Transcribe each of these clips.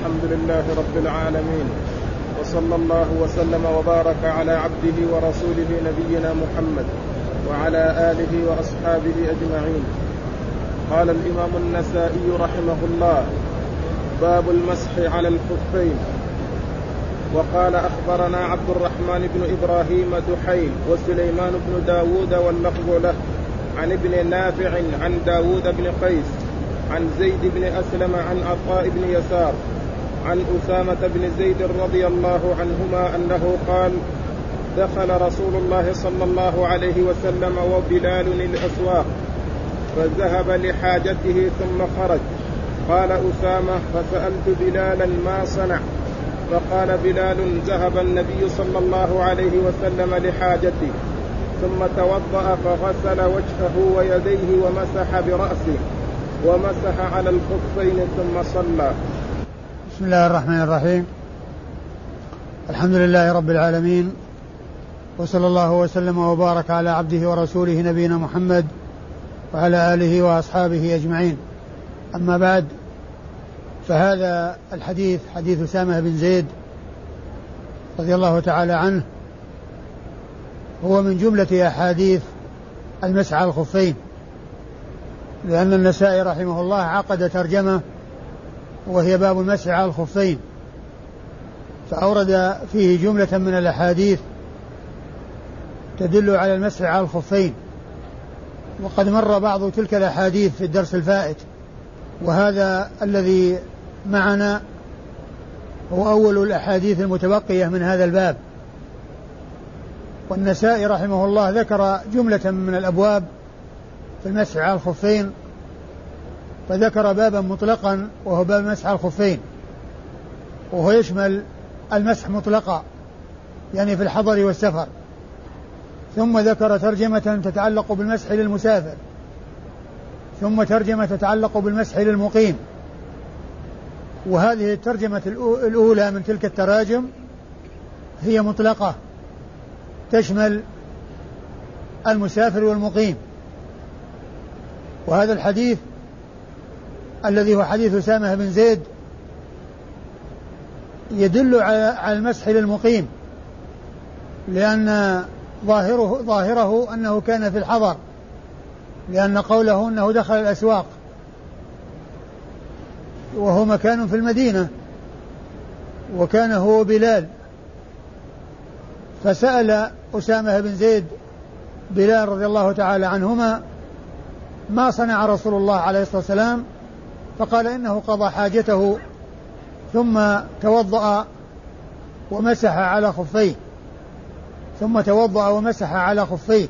الحمد لله رب العالمين وصلى الله وسلم وبارك على عبده ورسوله نبينا محمد وعلى آله وأصحابه أجمعين. قال الإمام النسائي رحمه الله باب المسح على الخفين. وقال أخبرنا عبد الرحمن بن إبراهيم دحيل وسليمان بن داود واللفظ له عن ابن نافع عن داود بن قيس عن زيد بن أسلم عن عطاء بن يسار عن أسامة بن زيد رضي الله عنهما أنه قال دخل رسول الله صلى الله عليه وسلم وبلال الأسواق فذهب لحاجته ثم خرج. قال أسامة فسألت بلالا ما صنع. فقال بلال ذهب النبي صلى الله عليه وسلم لحاجته ثم توضأ فغسل وجهه ويديه ومسح برأسه ومسح على الخفين ثم صلى. بسم الله الرحمن الرحيم. الحمد لله رب العالمين وصلى الله وسلم وبارك على عبده ورسوله نبينا محمد وعلى آله وأصحابه أجمعين. أما بعد فهذا الحديث حديث أسامة بن زيد رضي الله تعالى عنه هو من جملة أحاديث المسح على الخفين لأن النسائي رحمه الله عقد ترجمة وهي باب المسح على الخفين. فأورد فيه جملة من الأحاديث تدل على المسح على الخفين. وقد مر بعض تلك الأحاديث في الدرس الفائت وهذا الذي معنا هو أول الأحاديث المتبقية من هذا الباب. والنسائي رحمه الله ذكر جملة من الأبواب في المسح على الخفين فذكر بابا مطلقا وهو باب على الخفين وهو يشمل المسح مطلقا يعني في الحضر والسفر. ثم ذكر ترجمة تتعلق بالمسح للمسافر ثم ترجمة تتعلق بالمسح للمقيم. وهذه الترجمة الأولى من تلك التراجم هي مطلقة تشمل المسافر والمقيم. وهذا الحديث الذي هو حديث أسامة بن زيد يدل على المسح للمقيم لأن ظاهره ظاهره أنه كان في الحضر لأن قوله أنه دخل الأسواق وهو مكان في المدينة وكان هو بلال. فسأل أسامة بن زيد بلال رضي الله تعالى عنهما ما صنع رسول الله عليه الصلاة والسلام فقال إنه قضى حاجته ثم توضأ ومسح على خفيه. ثم توضأ ومسح على خفيه.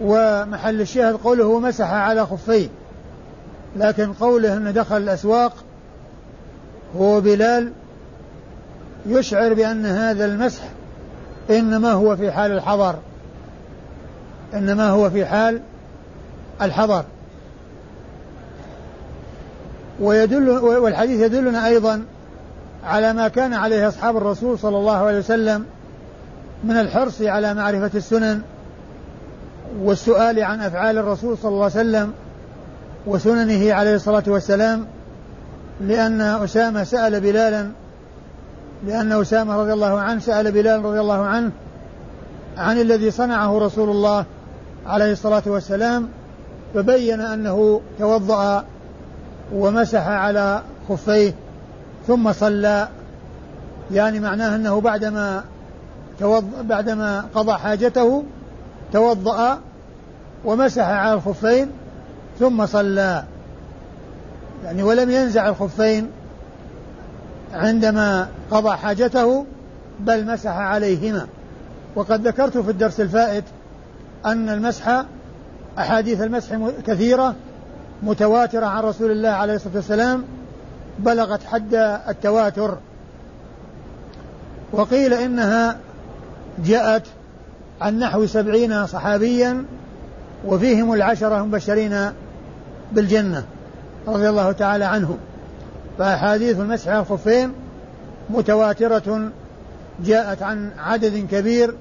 ومحل الشاهد قوله مسح على خفيه. لكن قوله إنه دخل الأسواق هو بلال يشعر بأن هذا المسح إنما هو في حال الحضر. إنما هو في حال الحضر. ويدل والحديث يدلنا أيضا على ما كان عليه أصحاب الرسول صلى الله عليه وسلم من الحرص على معرفة السنن والسؤال عن أفعال الرسول صلى الله عليه وسلم وسننه عليه الصلاة والسلام لأن أسامة سأل بلالا لأن أسامة رضي الله عنه سأل بلال رضي الله عنه عن الذي صنعه رسول الله عليه الصلاة والسلام فبين أنه توضأ ومسح على خفيه ثم صلى. يعني معناه أنه بعدما توضأ بعدما قضى حاجته توضأ ومسح على الخفين ثم صلى. يعني ولم ينزع الخفين عندما قضى حاجته بل مسح عليهما. وقد ذكرت في الدرس الفائت أن المسح أحاديث المسح كثيرة. متواترة عن رسول الله عليه الصلاة والسلام بلغت حد التواتر. وقيل إنها جاءت عن نحو سبعين صحابيا وفيهم العشرة المبشرين بالجنة رضي الله تعالى عنهم. فأحاديث المسح على الخفين متواترة جاءت عن عدد كبير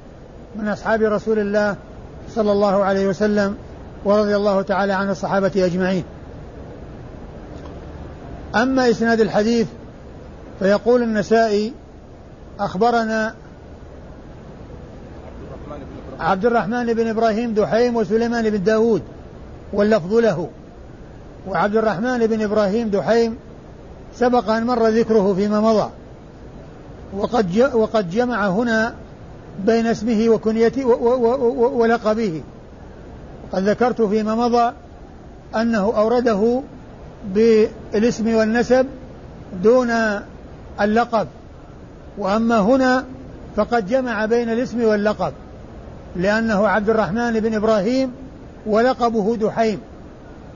من أصحاب رسول الله صلى الله عليه وسلم. ورضي الله تعالى عن الصحابة أجمعين. أما إسناد الحديث فيقول النسائي أخبرنا عبد الرحمن بن إبراهيم دحيم وسليمان بن داود واللفظ له. وعبد الرحمن بن إبراهيم دحيم سبق أن مر ذكره فيما مضى. وقد وقد جمع هنا بين اسمه وكنيته ولقبه. وقد ذكرت فيما مضى أنه أورده بالاسم والنسب دون اللقب وأما هنا فقد جمع بين الاسم واللقب لأنه عبد الرحمن بن إبراهيم ولقبه دحيم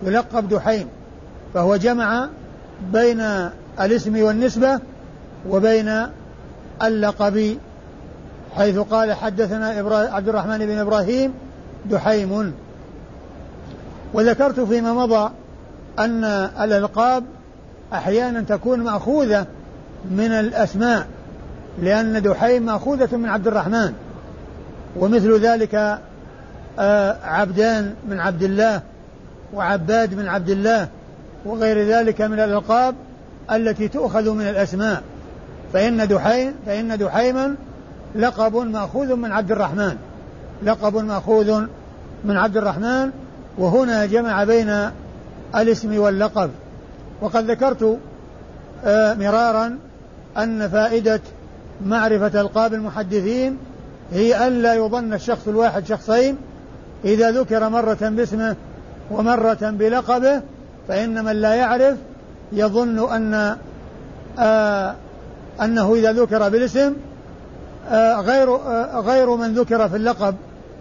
يلقب دحيم فهو جمع بين الاسم والنسبة وبين اللقب حيث قال حدثنا عبد الرحمن بن إبراهيم دحيم. وذكرت فيما مضى أن الألقاب أحيانا تكون مأخوذة من الأسماء لأن دحيم مأخوذة من عبد الرحمن ومثل ذلك آه، عبدان من عبد الله وعباد من عبد الله وغير ذلك من الألقاب التي تؤخذ من الأسماء. فإن دحيم فإن دحيما لقب مأخوذ من عبد الرحمن لقب مأخوذ من عبد الرحمن وهنا جمع بين الاسم واللقب. وقد ذكرت آه، مرارا أن فائدة معرفة ألقاب المحدثين هي ألا يظن الشخص الواحد شخصين. إذا ذكر مرة باسمه ومرة بلقبه فإن من لا يعرف يظن أن آه أنه إذا ذكر بالاسم آه غير غير من ذكر في اللقب.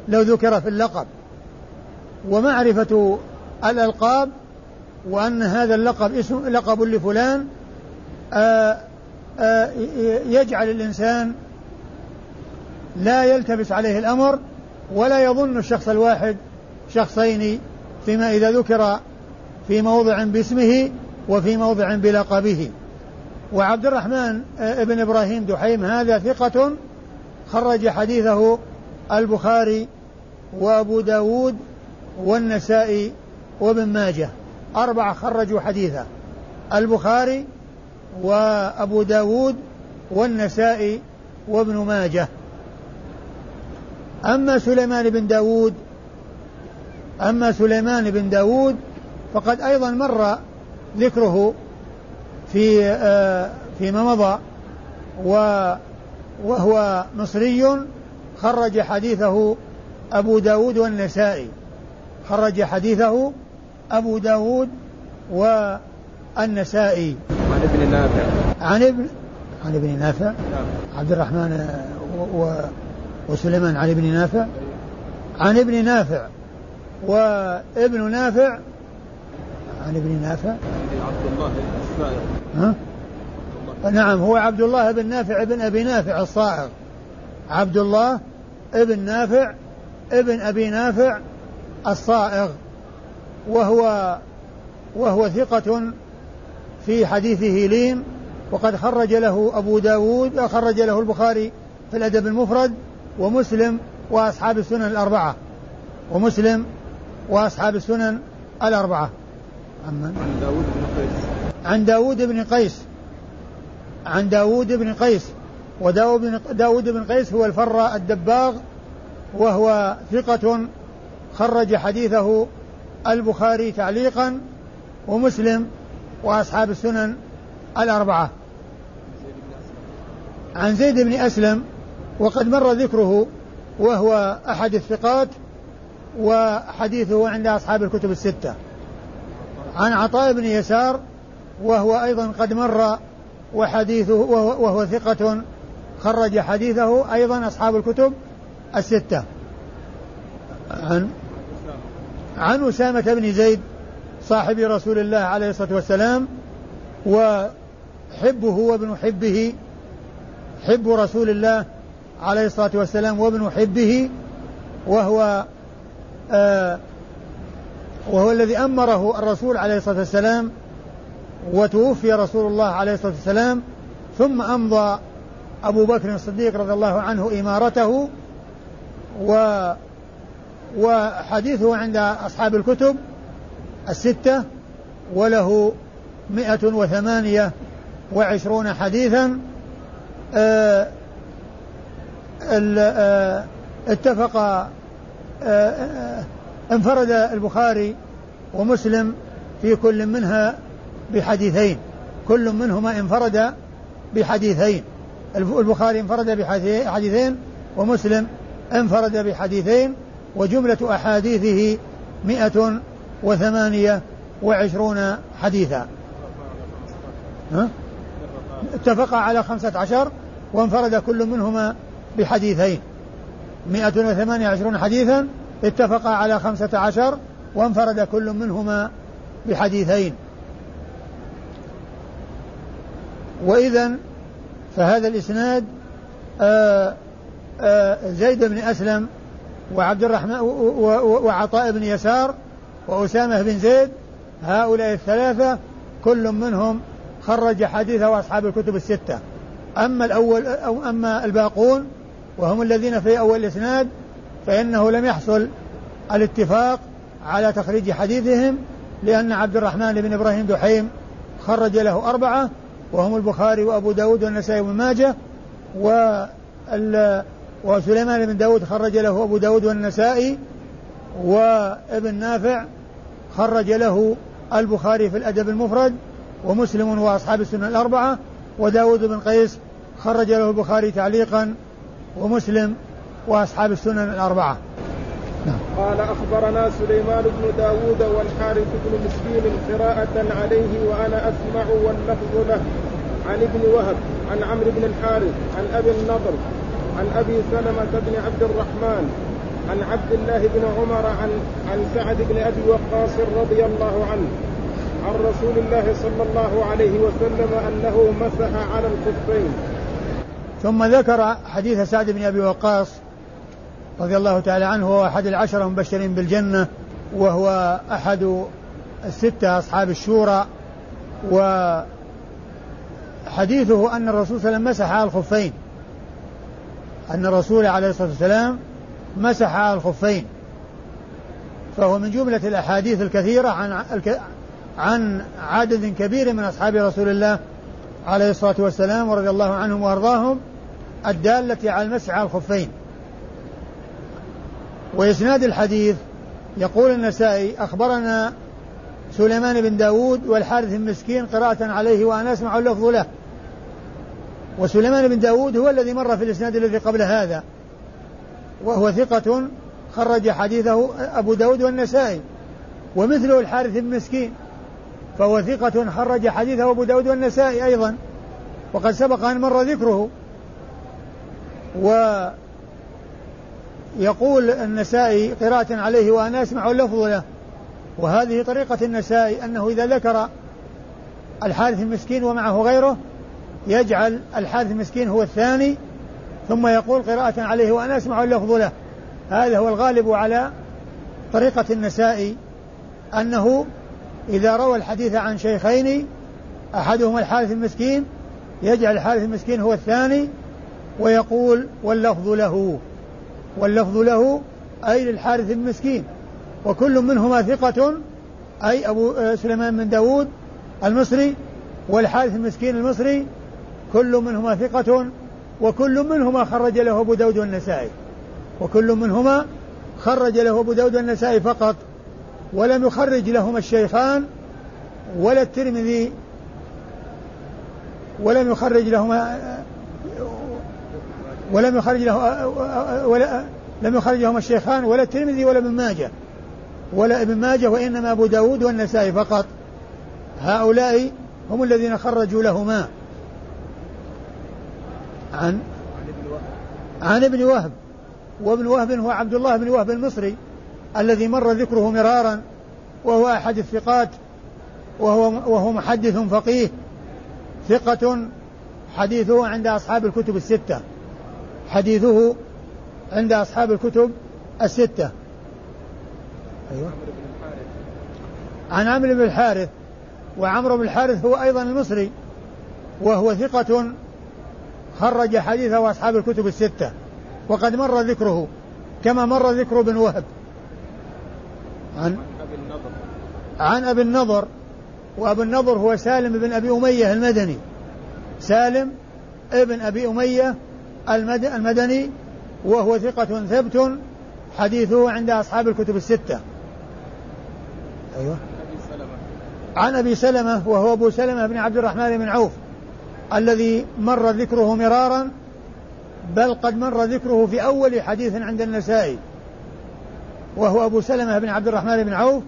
لو ذكر في اللقب. ومعرفة الألقاب وأن هذا اللقب اسم لقب لفلان آه آه يجعل الإنسان لا يلتبس عليه الأمر ولا يظن الشخص الواحد شخصين فيما إذا ذكر في موضع باسمه وفي موضع بلقبه. وعبد الرحمن آه، ابن إبراهيم دحيم هذا ثقة خرج حديثه البخاري وأبو داود والنسائي وابن ماجه. أربعة خرجوا حديثه البخاري وأبو داود والنسائي وابن ماجه. أما سليمان بن داود أما سليمان بن داود فقد أيضا مر ذكره في آه فيما مضى وهو مصري خرج حديثه أبو داود والنسائي. خرج حديثه أبو داود والنسائي. عن ابن نافع. عن ابن عن ابن نافع؟ نعم. عبد الرحمن و وسليمان عن ابن نافع؟ عن ابن نافع. وابن نافع؟ عن ابن نافع؟ عبد الله الصائغ ها؟ نعم هو عبد الله بن نافع بن أبي نافع الصائغ عبد الله ابن نافع ابن أبي نافع الصائغ وهو وهو ثقة في حديثه لين وقد خرج له أبو داود خرج له البخاري في الأدب المفرد ومسلم وأصحاب السنن الأربعة. ومسلم وأصحاب السنن الأربعة. عن داود بن قيس. عن داود بن قيس. عن داود بن قيس. وداود بن, داود بن قيس هو الفراء الدباغ وهو ثقة خرج حديثه البخاري تعليقا ومسلم وأصحاب السنن الأربعة. عن زيد بن أسلم وقد مر ذكره وهو أحد الثقات وحديثه عند أصحاب الكتب الستة. عن عطاء بن يسار وهو أيضا قد مر وحديثه وهو, ثقة خرج حديثه أيضا أصحاب الكتب الستة. عن عن أسامة بن زيد صاحب رسول الله عليه الصلاة والسلام وحبه وابن حبه حب رسول الله عليه الصلاة والسلام وابن حبه وهو آه وهو الذي أمره الرسول عليه الصلاة والسلام وتوفي رسول الله عليه الصلاة والسلام ثم أمضى أبو بكر الصديق رضي الله عنه إمارته و وحديثه عند أصحاب الكتب الستة وله مئة وثمانية وعشرون حديثا. آه، آه، اتفق آه، انفرد البخاري ومسلم في كل منها بحديثين. كل منهما انفرد بحديثين. البخاري انفرد بحديثين ومسلم انفرد بحديثين. وجملة أحاديثه مئة وثمانية وعشرون حديثا. ها؟ اتفقا على خمسة عشر وانفرد كل منهما بحديثين. مئة وثمانية وعشرون حديثا اتفقا على خمسة عشر وانفرد كل منهما بحديثين. وإذا فهذا الإسناد آآ آآ زيد بن أسلم وعبد الرحمن وعطاء بن يسار وأسامة بن زيد هؤلاء الثلاثة كل منهم خرج حديثه أصحاب الكتب الستة. أما الأول أو أما الباقون وهم الذين في أول الإسناد فإنه لم يحصل الاتفاق على تخريج حديثهم لأن عبد الرحمن بن إبراهيم دحيم خرج له أربعة وهم البخاري وأبو داود والنسائي وابن ماجه وسليمان بن داود خرج له أبو داود والنسائي وابن نافع خرج له البخاري في الأدب المفرد ومسلم وأصحاب السنة الأربعة وداود بن قيس خرج له البخاري تعليقا ومسلم وأصحاب السنن الأربعة نعم. قال أخبرنا سليمان بن داود والحارث بن مسكين قراءة عليه وأنا أسمع واللفظ له عن ابن وهب عن عمرو بن الحارث عن أبي النضر عن أبي سلمة بن عبد الرحمن عن عبد الله بن عمر عن عن سعد بن أبي وقاص رضي الله عنه عن رسول الله صلى الله عليه وسلم أنه مسح على الخفين. ثم ذكر حديث سعد بن أبي وقاص رضي الله تعالى عنه وهو أحد العشرة المبشرين بالجنة وهو أحد الستة أصحاب الشورى وحديثه أن الرسول صلى الله عليه وسلم مسح على الخفين. أن الرسول عليه الصلاة والسلام مسح الخفين. فهو من جملة الأحاديث الكثيرة عن عن عدد كبير من أصحاب رسول الله عليه الصلاة والسلام ورضي الله عنهم وأرضاهم الدالة على المسح على الخفين. وإسناد الحديث يقول النسائي أخبرنا سليمان بن داود والحارث المسكين قراءة عليه وأنا أسمع اللفظ له. وسليمان بن داود هو الذي مر في الإسناد الذي قبل هذا. وهو ثقة خرج حديثه أبو داود والنسائي. ومثله الحارث بن مسكين. فهو ثقة خرج حديثه أبو داود والنسائي أيضا. وقد سبق أن مر ذكره. ويقول النسائي قراءة عليه وأنا أسمع اللفظ له. وهذه طريقة النسائي أنه إذا ذكر الحارث المسكين ومعه غيره يجعل الحارث المسكين هو الثاني ثم يقول قراءة عليه وأنا أسمع اللفظ له. هذا هو الغالب على طريقة النسائي أنه إذا روى الحديث عن شيخين أحدهما الحارث المسكين يجعل الحارث المسكين هو الثاني ويقول واللفظ له. واللفظ له أي للحارث المسكين. وكل منهما ثقة أي أبو سليمان بن داود المصري والحارث المسكين المصري كل منهما ثقة وكل منهما خرج له أبو داود والنسائي. وكل منهما خرج له أبو داود والنسائي فقط. ولم يخرج لهما الشيخان ولا الترمذي ولم يخرج لهما ولم يخرج له ولا لم يخرج لهما الشيخان ولا الترمذي ولا ابن ماجه. ولا ابن ماجه وإنما أبو داود والنسائي فقط. هؤلاء هم الذين خرجوا لهما. عن عن ابن وهب. وابن وهب هو عبد الله بن وهب المصري الذي مر ذكره مرارا وهو أحد الثقات وهو وهو محدث فقيه ثقة حديثه عند أصحاب الكتب الستة. حديثه عند أصحاب الكتب الستة. أيوة. عن عمرو بن الحارث. وعمرو بن الحارث هو أيضا المصري وهو ثقة خرج حديثه أصحاب الكتب الستة. وقد مر ذكره كما مر ذكر ابن وهب. عن عن أبي النضر. وأبو النضر هو سالم بن أبي أمية المدني. سالم ابن أبي أمية المدني وهو ثقة ثبت حديثه عند أصحاب الكتب الستة. أيوة. عن أبي سلمة وهو أبو سلمة بن عبد الرحمن بن عوف. الذي مر ذكره مرارا بل قد مر ذكره في أول حديث عند النسائي وهو أبو سلمة بن عبد الرحمن بن عوف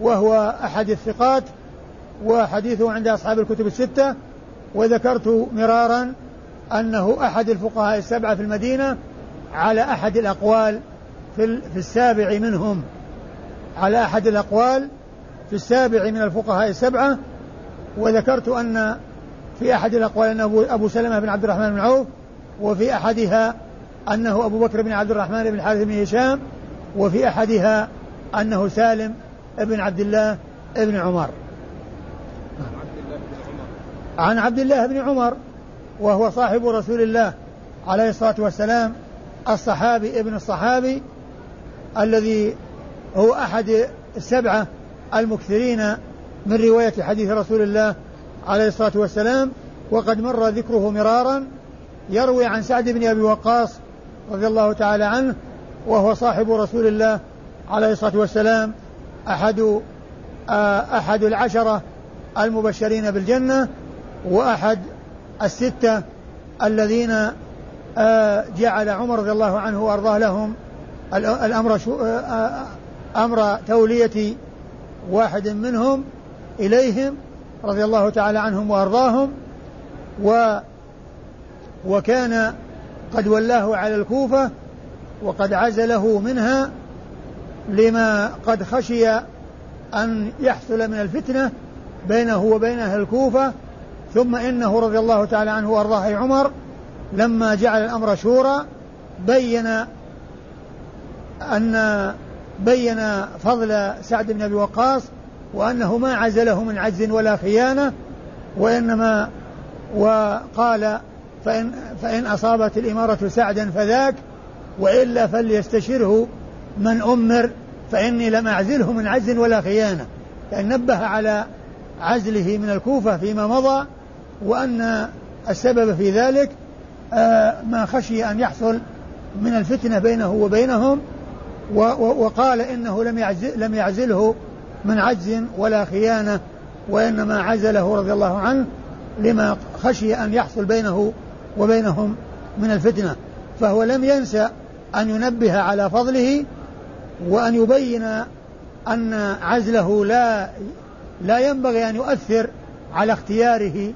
وهو أحد الثقات وحديثه عند أصحاب الكتب الستة وذكرت مرارا أنه أحد الفقهاء السبعة في المدينة على أحد الأقوال في, في السابع منهم. على أحد الأقوال في السابع من الفقهاء السبعة وذكرت أن في أحد الأقوال أنه أبو سلمة بن عبد الرحمن بن عوف وفي أحدها أنه أبو بكر بن عبد الرحمن بن الحارث بن هشام وفي أحدها أنه سالم بن عبد الله بن عمر. عن عبد الله بن عمر وهو صاحب رسول الله عليه الصلاة والسلام الصحابي ابن الصحابي الذي هو أحد السبعة المكثرين من رواية حديث رسول الله عليه الصلاة والسلام وقد مر ذكره مرارا يروي عن سعد بن أبي وقاص رضي الله تعالى عنه وهو صاحب رسول الله عليه الصلاة والسلام أحد أحد العشرة المبشرين بالجنة وأحد الستة الذين جعل عمر رضي الله عنه وأرضاه لهم الأمر أمر تولية واحد منهم إليهم رضي الله تعالى عنهم وأرضاهم و وكان قد ولاه على الكوفة وقد عزله منها لما قد خشي أن يحصل من الفتنة بينه وبين أهل الكوفة ثم إنه رضي الله تعالى عنه وأرضاه عمر لما جعل الأمر شورى بين أن بين فضل سعد بن أبي وقاص وأنه ما عزله من عجز ولا خيانة وإنما وقال فإن, فإن أصابت الإمارة سعدا فذاك وإلا فليستشره من أمر فإني لم أعزله من عجز ولا خيانة. لأن نبه على عزله من الكوفة فيما مضى وأن السبب في ذلك آه، ما خشي أن يحصل من الفتنة بينه وبينهم وقال إنه لم يعزله من عجز ولا خيانة وإنما عزله رضي الله عنه لما خشي أن يحصل بينه وبينهم من الفتنة. فهو لم ينسى أن ينبه على فضله وأن يبين أن عزله لا لا ينبغي أن يؤثر على اختياره.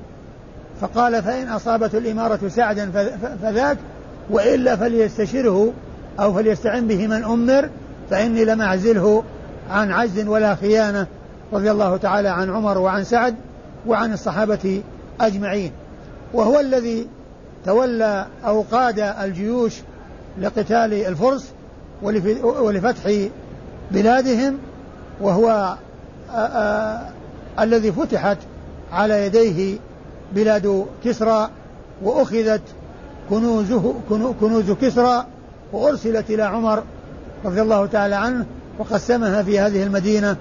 فقال فإن أصابته الإمارة سعدا فذاك وإلا فليستشره أو فليستعن به من أمر فإني لم أعزله عن عجز ولا خيانة رضي الله تعالى عن عمر وعن سعد وعن الصحابة أجمعين. وهو الذي تولى أو قاد الجيوش لقتال الفرس ولفتح بلادهم وهو الذي فتحت على يديه بلاد كسرى وأخذت كنوزه كنوز كسرى وأرسلت إلى عمر رضي الله تعالى عنه وقسمها في هذه المدينة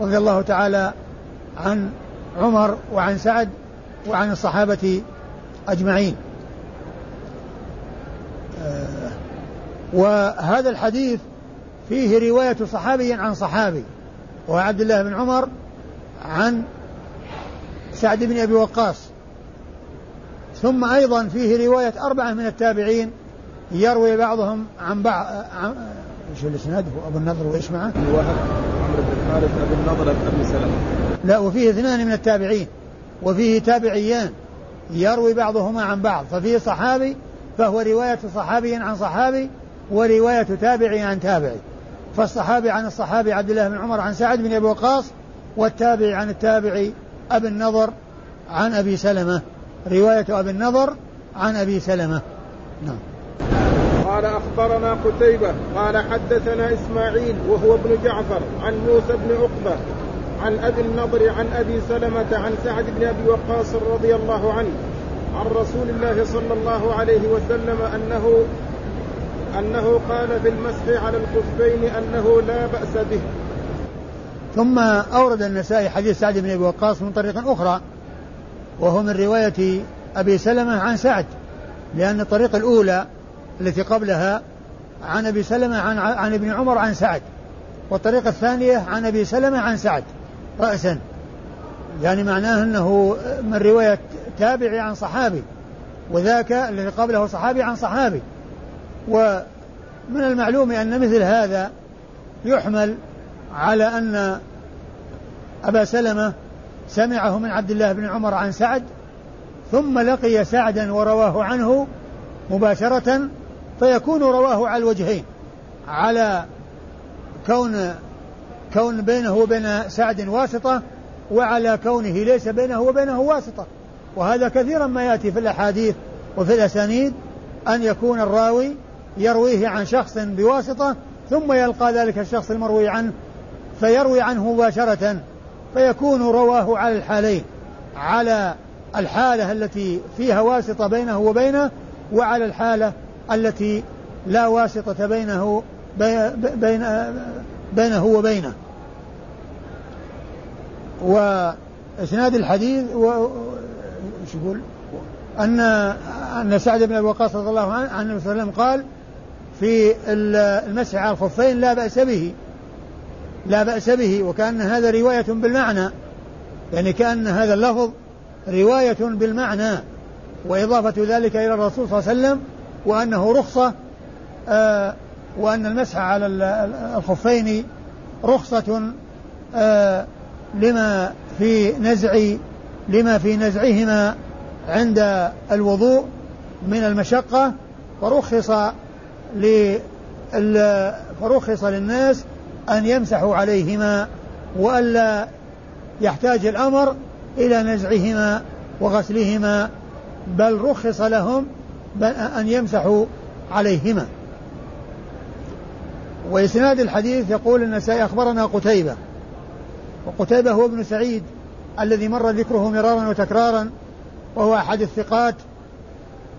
رضي الله تعالى عن عمر وعن سعد وعن الصحابة أجمعين. آه، وهذا الحديث فيه رواية صحابي عن صحابي وهو عبد الله بن عمر عن سعد بن أبي وقاص. ثم أيضا فيه رواية أربعة من التابعين يروي بعضهم عن بعض إيش الإسناد؟ هو أبو النضر وإيش معه؟ وهب عمرو بن الحارث أبو النضر بن أبي سلمة. لا وفيه اثنان من التابعين وفيه تابعيان يروي بعضهما عن بعض ففيه صحابي فهو رواية صحابي عن صحابي ورواية تابعي عن تابعي. فالصحابي عن الصحابي عبد الله بن عمر عن سعد بن أبي وقاص والتابعي عن التابعي أبي النضر عن أبي سلمة. رواية أبي النضر عن أبي سلمة. نعم. قال أخبرنا قتيبة قال حدثنا إسماعيل وهو ابن جعفر عن موسى بن عقبة عن أبي النضر عن أبي سلمة عن سعد بن أبي وقاص رضي الله عنه عن رسول الله صلى الله عليه وسلم أنه أنه قال في المسح على الخفين أنه لا بأس به. ثم أورد النسائي حديث سعد بن أبي وقاص من طريق أخرى وهو من رواية أبي سلمة عن سعد لأن الطريق الأولى التي قبلها عن أبي سلمة عن, عن ابن عمر عن سعد. والطريقة الثانية عن أبي سلمة عن سعد رأسا. يعني معناه أنه من رواية تابعي عن صحابي وذاك الذي قبله صحابي عن صحابي. ومن المعلوم أن مثل هذا يحمل على أن أبا سلمة سمعه من عبد الله بن عمر عن سعد ثم لقي سعدا ورواه عنه مباشرة فيكون رواه على الوجهين على كون كون بينه وبين سعد واسطة وعلى كونه ليس بينه وبينه واسطة. وهذا كثيرا ما يأتي في الأحاديث وفي الأسانيد أن يكون الراوي يرويه عن شخص بواسطة ثم يلقى ذلك الشخص المروي عنه فيروي عنه مباشرة فيكون رواه على الحالين على الحالة التي فيها واسطة بينه وبينه وعلى الحالة التي لا واسطة بينه بين بينه وبينه. وإسناد الحديث و يقول؟ أن أن سعد بن أبي وقاص رضي الله عنه عن النبي صلى الله عليه وسلم قال في المسح على الخفين لا بأس به. لا بأس به. وكأن هذا رواية بالمعنى. يعني كأن هذا اللفظ رواية بالمعنى. وإضافة ذلك إلى الرسول صلى الله عليه وسلم وأنه رخصة آه وأن المسح على الخفين رخصة آه لما في نزع لما في نزعهما عند الوضوء من المشقة فرخص فرخص للناس أن يمسحوا عليهما وألا يحتاج الأمر إلى نزعهما وغسلهما بل رخص لهم أن يمسحوا عليهما. وإسناد الحديث يقول النسائي أخبرنا قتيبة. وقتيبة هو ابن سعيد الذي مر ذكره مرارا وتكرارا وهو أحد الثقات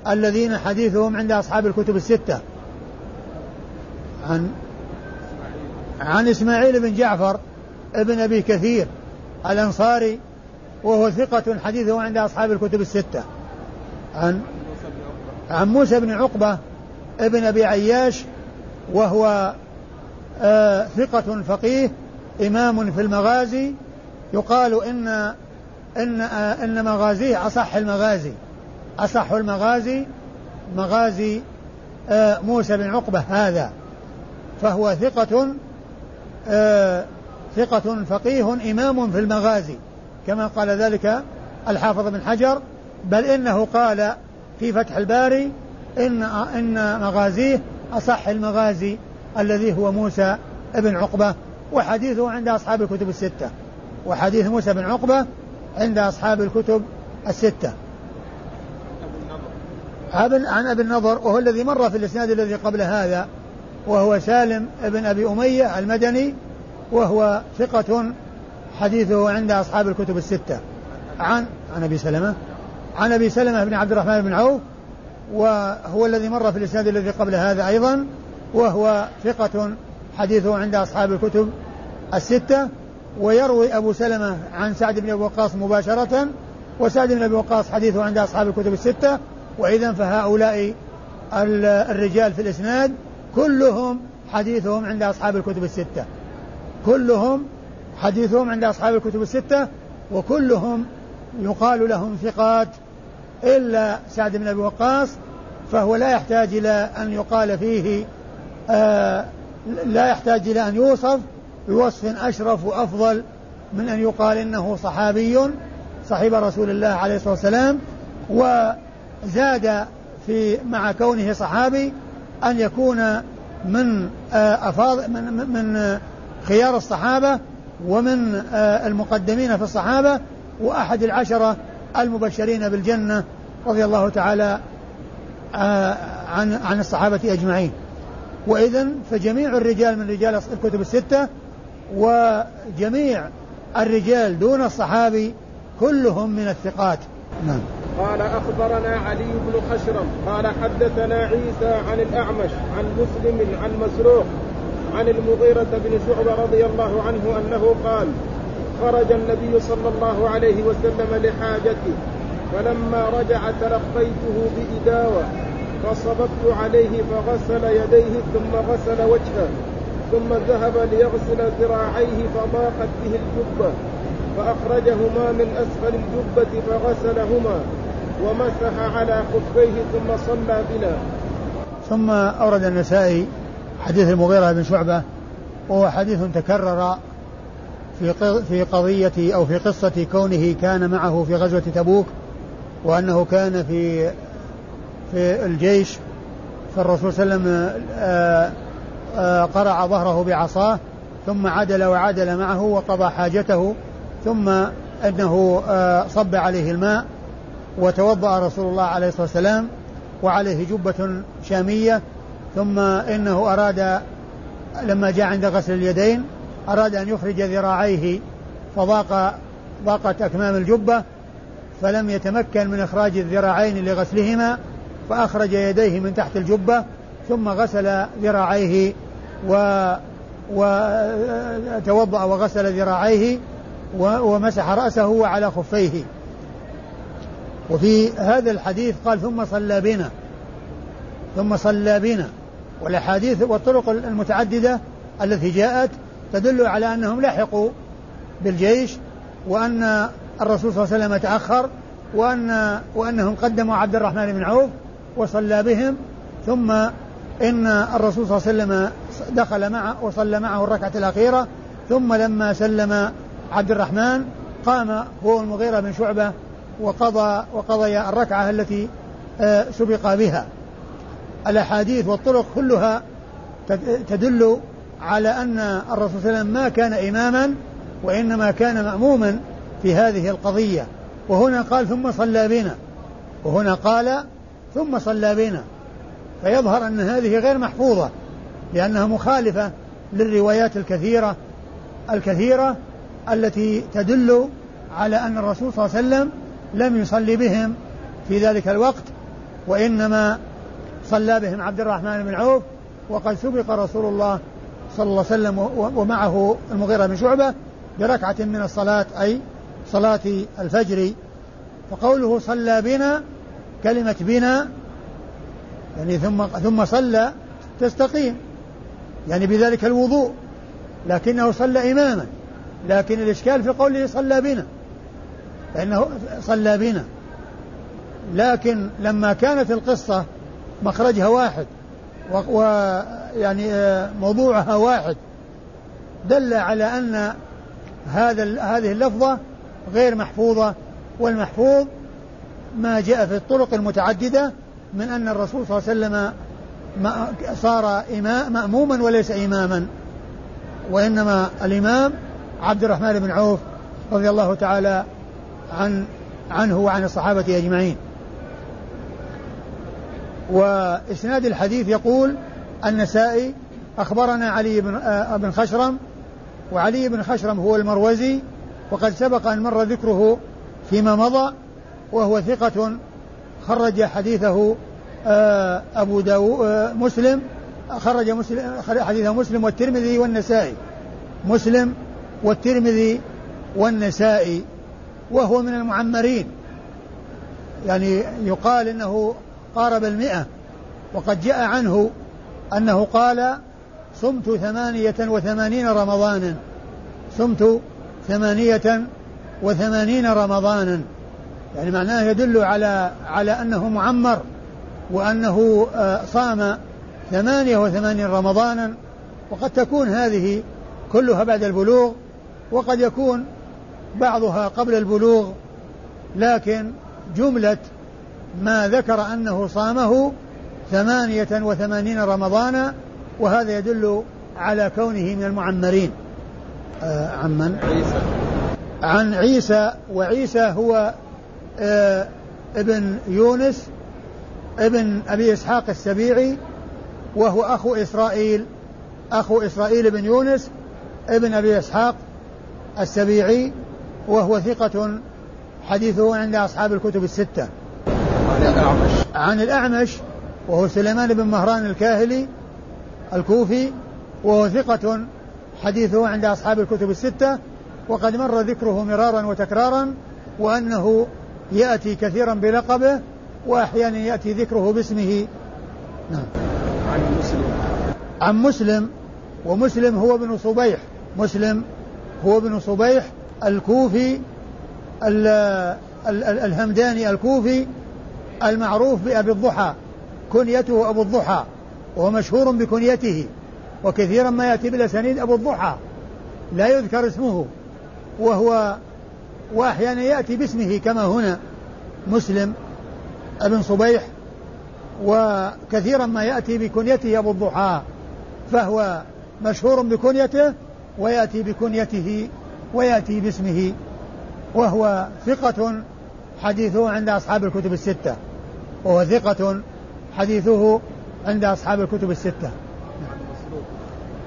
الذين حديثهم عند أصحاب الكتب الستة. عن عن إسماعيل بن جعفر ابن أبي كثير الأنصاري وهو ثقة حديثه عند أصحاب الكتب الستة. عن عن موسى بن عقبة ابن أبي عياش وهو آه ثقة فقيه إمام في المغازي يقال إن إن آه إن مغازيه أصح المغازي. أصح المغازي مغازي آه موسى بن عقبة هذا. فهو ثقة آه ثقة فقيه إمام في المغازي. كما قال ذلك الحافظ بن حجر بل إنه قال في فتح الباري إن إن مغازيه أصح المغازي الذي هو موسى بن عقبة وحديثه عند أصحاب الكتب الستة. وحديث موسى بن عقبة عند أصحاب الكتب الستة. عن أبي النضر وهو الذي مر في الإسناد الذي قبل هذا وهو سالم بن أبي أمية المدني وهو ثقة حديثه عند أصحاب الكتب الستة. عن عن أبي سلمة. عن أبي سلمة بن عبد الرحمن بن عوف وهو الذي مر في الإسناد الذي قبل هذا أيضا وهو ثقة حديثه عند أصحاب الكتب الستة. ويروي أبو سلمة عن سعد بن أبي وقاص مباشرة وسعد بن أبي وقاص حديثه عند أصحاب الكتب الستة. وإذا فهؤلاء الرجال في الإسناد كلهم حديثهم عند أصحاب الكتب الستة. كلهم حديثهم عند أصحاب الكتب الستة وكلهم يقال لهم ثقات إلا سعد بن أبي وقاص فهو لا يحتاج إلى أن يقال فيه آه لا يحتاج إلى أن يوصف بوصف أشرف وأفضل من أن يقال إنه صحابي صحيب رسول الله عليه الصلاة والسلام وزاد في مع كونه صحابي أن يكون من آه، أفاض من, من خيار الصحابة ومن آه، المقدمين في الصحابة وأحد العشرة المبشرين بالجنة رضي الله تعالى آه، عن عن الصحابة أجمعين. وإذا فجميع الرجال من رجال الكتب الستة وجميع الرجال دون الصحابي كلهم من الثقات. نعم. قال أخبرنا علي بن خشرم قال حدثنا عيسى عن الأعمش عن مسلم عن مسروق عن المغيرة بن شعبة رضي الله عنه أنه قال خرج النبي صلى الله عليه وسلم لحاجته فلما رجع تلقيته بإداوة فصببت عليه فغسل يديه ثم غسل وجهه ثم ذهب ليغسل ذراعيه فضاقت به الجبة فأخرجهما من أسفل الجبة فغسلهما ومسح على خفيه ثم صلى بنا. ثم أورد النسائي حديث المغيرة بن شعبة وهو حديث تكرر في في قضية أو في قصة كونه كان معه في غزوة تبوك وأنه كان في في الجيش فالرسول صلى الله عليه وسلم آه، آه، قرع ظهره بعصاه ثم عدل وعدل معه وقضى حاجته ثم أنه آه، صب عليه الماء وتوضأ رسول الله عليه الصلاة والسلام وعليه جبة شامية ثم إنه أراد لما جاء عند غسل اليدين أراد أن يخرج ذراعيه فضاق ضاقت أكمام الجبة فلم يتمكن من إخراج الذراعين لغسلهما فأخرج يديه من تحت الجبة ثم غسل ذراعيه و وتوضأ وغسل ذراعيه ومسح رأسه وعلى خفيه. وفي هذا الحديث قال ثم صلى بنا ثم صلى بنا. والأحاديث والطرق المتعددة التي جاءت تدل على أنهم لحقوا بالجيش وأن الرسول صلى الله عليه وسلم تأخر وأن وأنهم قدموا عبد الرحمن بن عوف وصلى بهم ثم إن الرسول صلى الله عليه وسلم دخل معه وصلى معه الركعة الأخيرة ثم لما سلم عبد الرحمن قام هو المغيرة بن شعبة وقضى وقضي الركعة التي آه، سبق بها. الأحاديث والطرق كلها تدل على أن الرسول صلى الله عليه وسلم ما كان إماما وإنما كان مأموما في هذه القضية. وهنا قال ثم صلى بنا. وهنا قال ثم صلى بنا. فيظهر أن هذه غير محفوظة لأنها مخالفة للروايات الكثيرة الكثيرة التي تدل على أن الرسول صلى الله عليه وسلم لم يصلي بهم في ذلك الوقت وإنما صلى بهم عبد الرحمن بن عوف وقد سبق رسول الله صلى الله عليه وسلم ومعه المغيرة بن شعبة بركعة من الصلاة أي صلاة الفجر. فقوله صلى بنا كلمة بنا يعني ثم ثم صلى تستقيم يعني بذلك الوضوء لكنه صلى إماما لكن الإشكال في قوله صلى بنا فإنه صلى بنا. لكن لما كانت القصة مخرجها واحد ويعني آه، موضوعها واحد دل على أن هذا هذه اللفظة غير محفوظة والمحفوظ ما جاء في الطرق المتعددة من أن الرسول صلى الله عليه وسلم صار إمام مأموما وليس إماما وإنما الإمام عبد الرحمن بن عوف رضي الله تعالى عن عنه وعن الصحابة أجمعين. وإسناد الحديث يقول النسائي أخبرنا علي بن آه بن خشرم وعلي بن خشرم هو المروزي وقد سبق أن مر ذكره فيما مضى وهو ثقة خرج حديثه آه، أبو داو آه، مسلم خرج مسلم حديثه مسلم والترمذي والنسائي. مسلم والترمذي والنسائي وهو من المعمرين. يعني يقال إنه قارب المئة وقد جاء عنه أنه قال صمت ثمانية وثمانين رمضانا. صمت ثمانية وثمانين رمضانا. يعني معناه يدل على على أنه معمر وأنه آه، صام ثمانية وثمانين رمضانا. وقد تكون هذه كلها بعد البلوغ وقد يكون بعضها قبل البلوغ لكن جملة ما ذكر أنه صامه ثمانية وثمانين رمضانا وهذا يدل على كونه من المعمرين. آه عن من؟ عيسى. عن عيسى وعيسى هو آه ابن يونس ابن أبي إسحاق السبيعي وهو أخو إسرائيل أخو إسرائيل بن يونس ابن أبي إسحاق السبيعي وهو ثقة حديثه عند أصحاب الكتب الستة. عن الأعمش. عن الأعمش وهو سليمان بن مهران الكاهلي الكوفي وهو ثقة حديثه عند أصحاب الكتب الستة وقد مر ذكره مرارا وتكرارا وأنه يأتي كثيرا بلقبه وأحيانا يأتي ذكره باسمه. نعم. عن مسلم. عن مسلم ومسلم هو ابن صبيح. مسلم هو ابن صبيح الكوفي الهمداني الكوفي المعروف بأبي الضحى. كنيته أبو الضحى وهو مشهور بكنيته وكثيرا ما يأتي بالأسانيد أبو الضحى لا يذكر اسمه وهو وأحيانا يأتي باسمه كما هنا مسلم ابن صبيح وكثيرا ما يأتي بكنيته أبو الضحى فهو مشهور بكنيته ويأتي بكنيته ويأتي باسمه وهو ثقة حديثه عند أصحاب الكتب الستة وهو ثقة حديثه عند أصحاب الكتب الستة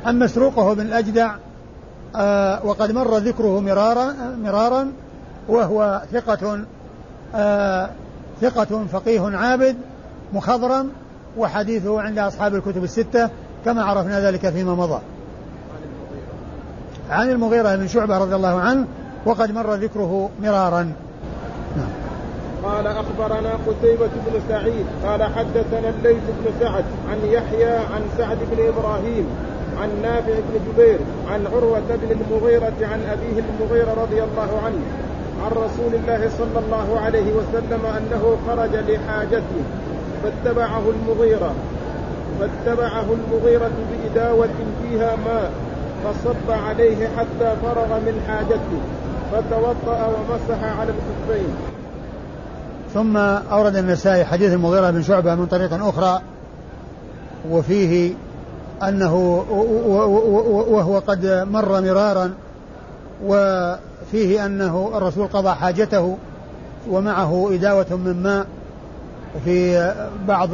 أما مسروق وهو بن الأجدع آه وقد مر ذكره مرارا مرارا وهو ثقة آه ثقة فقيه عابد مخضرم وحديثه عند أصحاب الكتب الستة كما عرفنا ذلك فيما مضى عن المغيرة بن شعبة رضي الله عنه وقد مر ذكره مرارا. قال أخبرنا قتيبة بن سعيد قال حدثنا الليث بن سعد عن يحيى عن سعد بن إبراهيم عن نافع بن جبير عن عروة بن المغيرة عن أبيه المغيرة رضي الله عنه عن رسول الله صلى الله عليه وسلم أنه خرج لحاجته فاتبعه المغيرة فاتبعه المغيرة بإداوة فيها ماء فصب عليه حتى فرغ من حاجته فتوضأ ومسح على الكفين. ثم أورد النسائي حديث المغيرة بن شعبة من طريق أخرى وفيه أنه وهو قد مر مرارا وفيه أنه الرسول قضى حاجته ومعه إداوة من ماء وفي بعض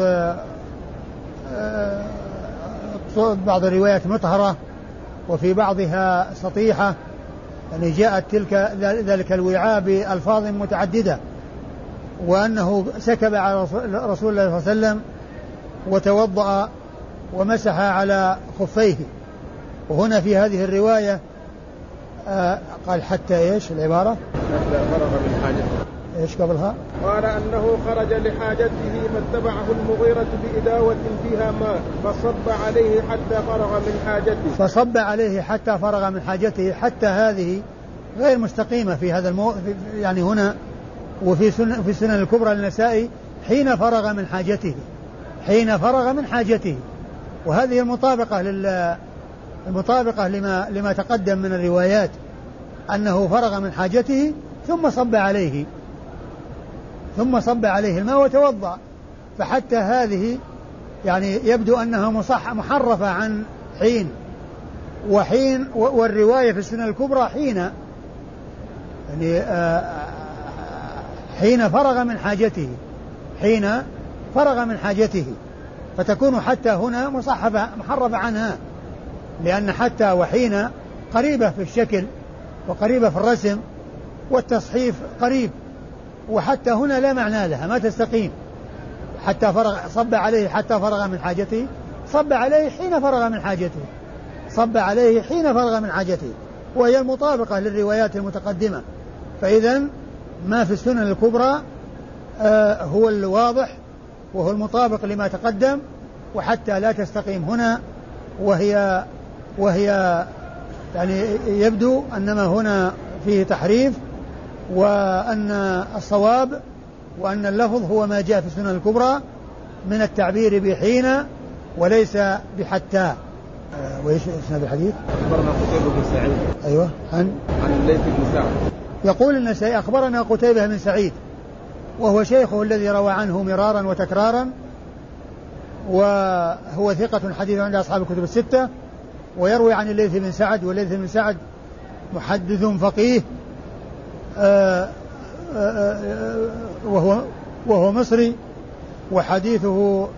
بعض الروايات مطهرة وفي بعضها سطيحة يعني جاءت تلك ذلك الوعاء بألفاظ متعددة. وأنه سكب على رسول الله صلى الله عليه وسلم وتوضأ ومسح على خفيه وهنا في هذه الرواية آه قال حتى إيش العبارة؟ حتى فرغ من حاجته إيش قبلها؟ قال أنه خرج لحاجته فاتبعه المغيرة بإداوة فيها ماء فصب عليه حتى فرغ من حاجته فصب عليه حتى فرغ من حاجته حتى هذه غير مستقيمة في هذا المو... يعني هنا وفي سنن في السنن الكبرى للنسائي حين فرغ من حاجته حين فرغ من حاجته. وهذه المطابقة لل المطابقة لما لما تقدم من الروايات أنه فرغ من حاجته ثم صب عليه ثم صب عليه الماء وتوضأ. فحتى هذه يعني يبدو أنها مصح محرفة عن حين. وحين والرواية في السنة الكبرى حين. يعني آه، حين فرغ من حاجته حين فرغ من حاجته فتكون حتى هنا مصحفة محرفة عنها لأن حتى وحين قريبة في الشكل وقريبة في الرسم والتصحيف قريب وحتى هنا لا معنى لها ما تستقيم. حتى فرغ صب عليه حتى فرغ من حاجته صب عليه حين فرغ من حاجته صب عليه حين فرغ من حاجته وهي المطابقة للروايات المتقدمة. فإذا ما في السنن الكبرى آه هو الواضح وهو المطابق لما تقدم وحتى لا تستقيم هنا وهي وهي يعني يبدو أنما هنا فيه تحريف وأن الصواب وأن اللفظ هو ما جاء في السنن الكبرى من التعبير بحين وليس بحتى. آه، وإيش اسناد الحديث؟ أخبرنا قتيبة بن سعيد. أيوه عن؟ عن الليث بن سعد. يقول النسائي أخبرنا قتيبة بن سعيد وهو شيخه الذي روى عنه مرارا وتكرارا وهو ثقة حديث عند أصحاب الكتب الستة ويروي عن الليث بن سعد والليث بن سعد محدث فقيه آه، آه، آه، وهو وهو مصري وحديثه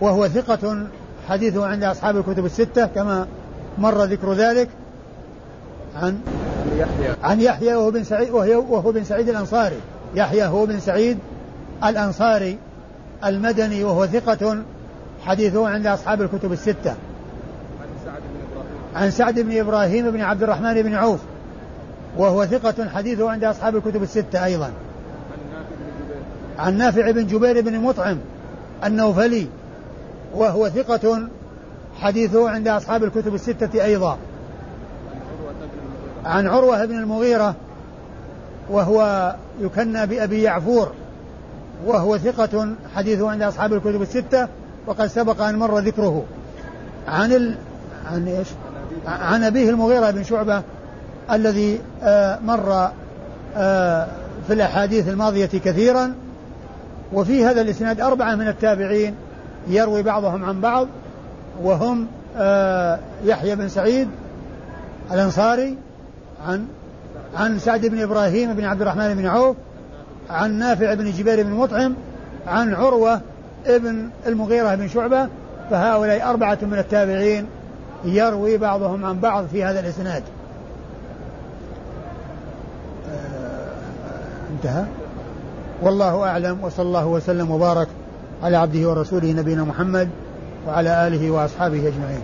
وهو ثقة حديثه عند أصحاب الكتب الستة كما مر ذكر ذلك عن يحيى. عن يحيى وهو بن سعيد وهو بن سعيد الأنصاري. يحيى هو بن سعيد الأنصاري المدني وهو ثقة حديثه عند أصحاب الكتب الستة. عن سعد بن عن سعد بن إبراهيم بن عبد الرحمن بن عوف وهو ثقة حديثه عند أصحاب الكتب الستة أيضا. عن نافع بن جبير بن مطعم النوفلي وهو ثقة حديثه عند أصحاب الكتب الستة أيضا. عن عروة بن المغيرة وهو يكنى بأبي يعفور وهو ثقة حديثه عند أصحاب الكتب الستة وقد سبق أن مر ذكره عن ال... عن إيش؟ عن أبيه المغيرة بن شعبة الذي آه مر آه في الأحاديث الماضية كثيرا وفي هذا الإسناد أربعة من التابعين يروي بعضهم عن بعض وهم آه يحيى بن سعيد الأنصاري عن عن سعد بن إبراهيم بن عبد الرحمن بن عوف عن نافع بن جبير بن مطعم عن عروة ابن المغيرة بن شعبة فهؤلاء أربعة من التابعين يروي بعضهم عن بعض في هذا الإسناد. آه، انتهى. والله أعلم وصلى الله وسلم وبارك على عبده ورسوله نبينا محمد وعلى آله وأصحابه أجمعين.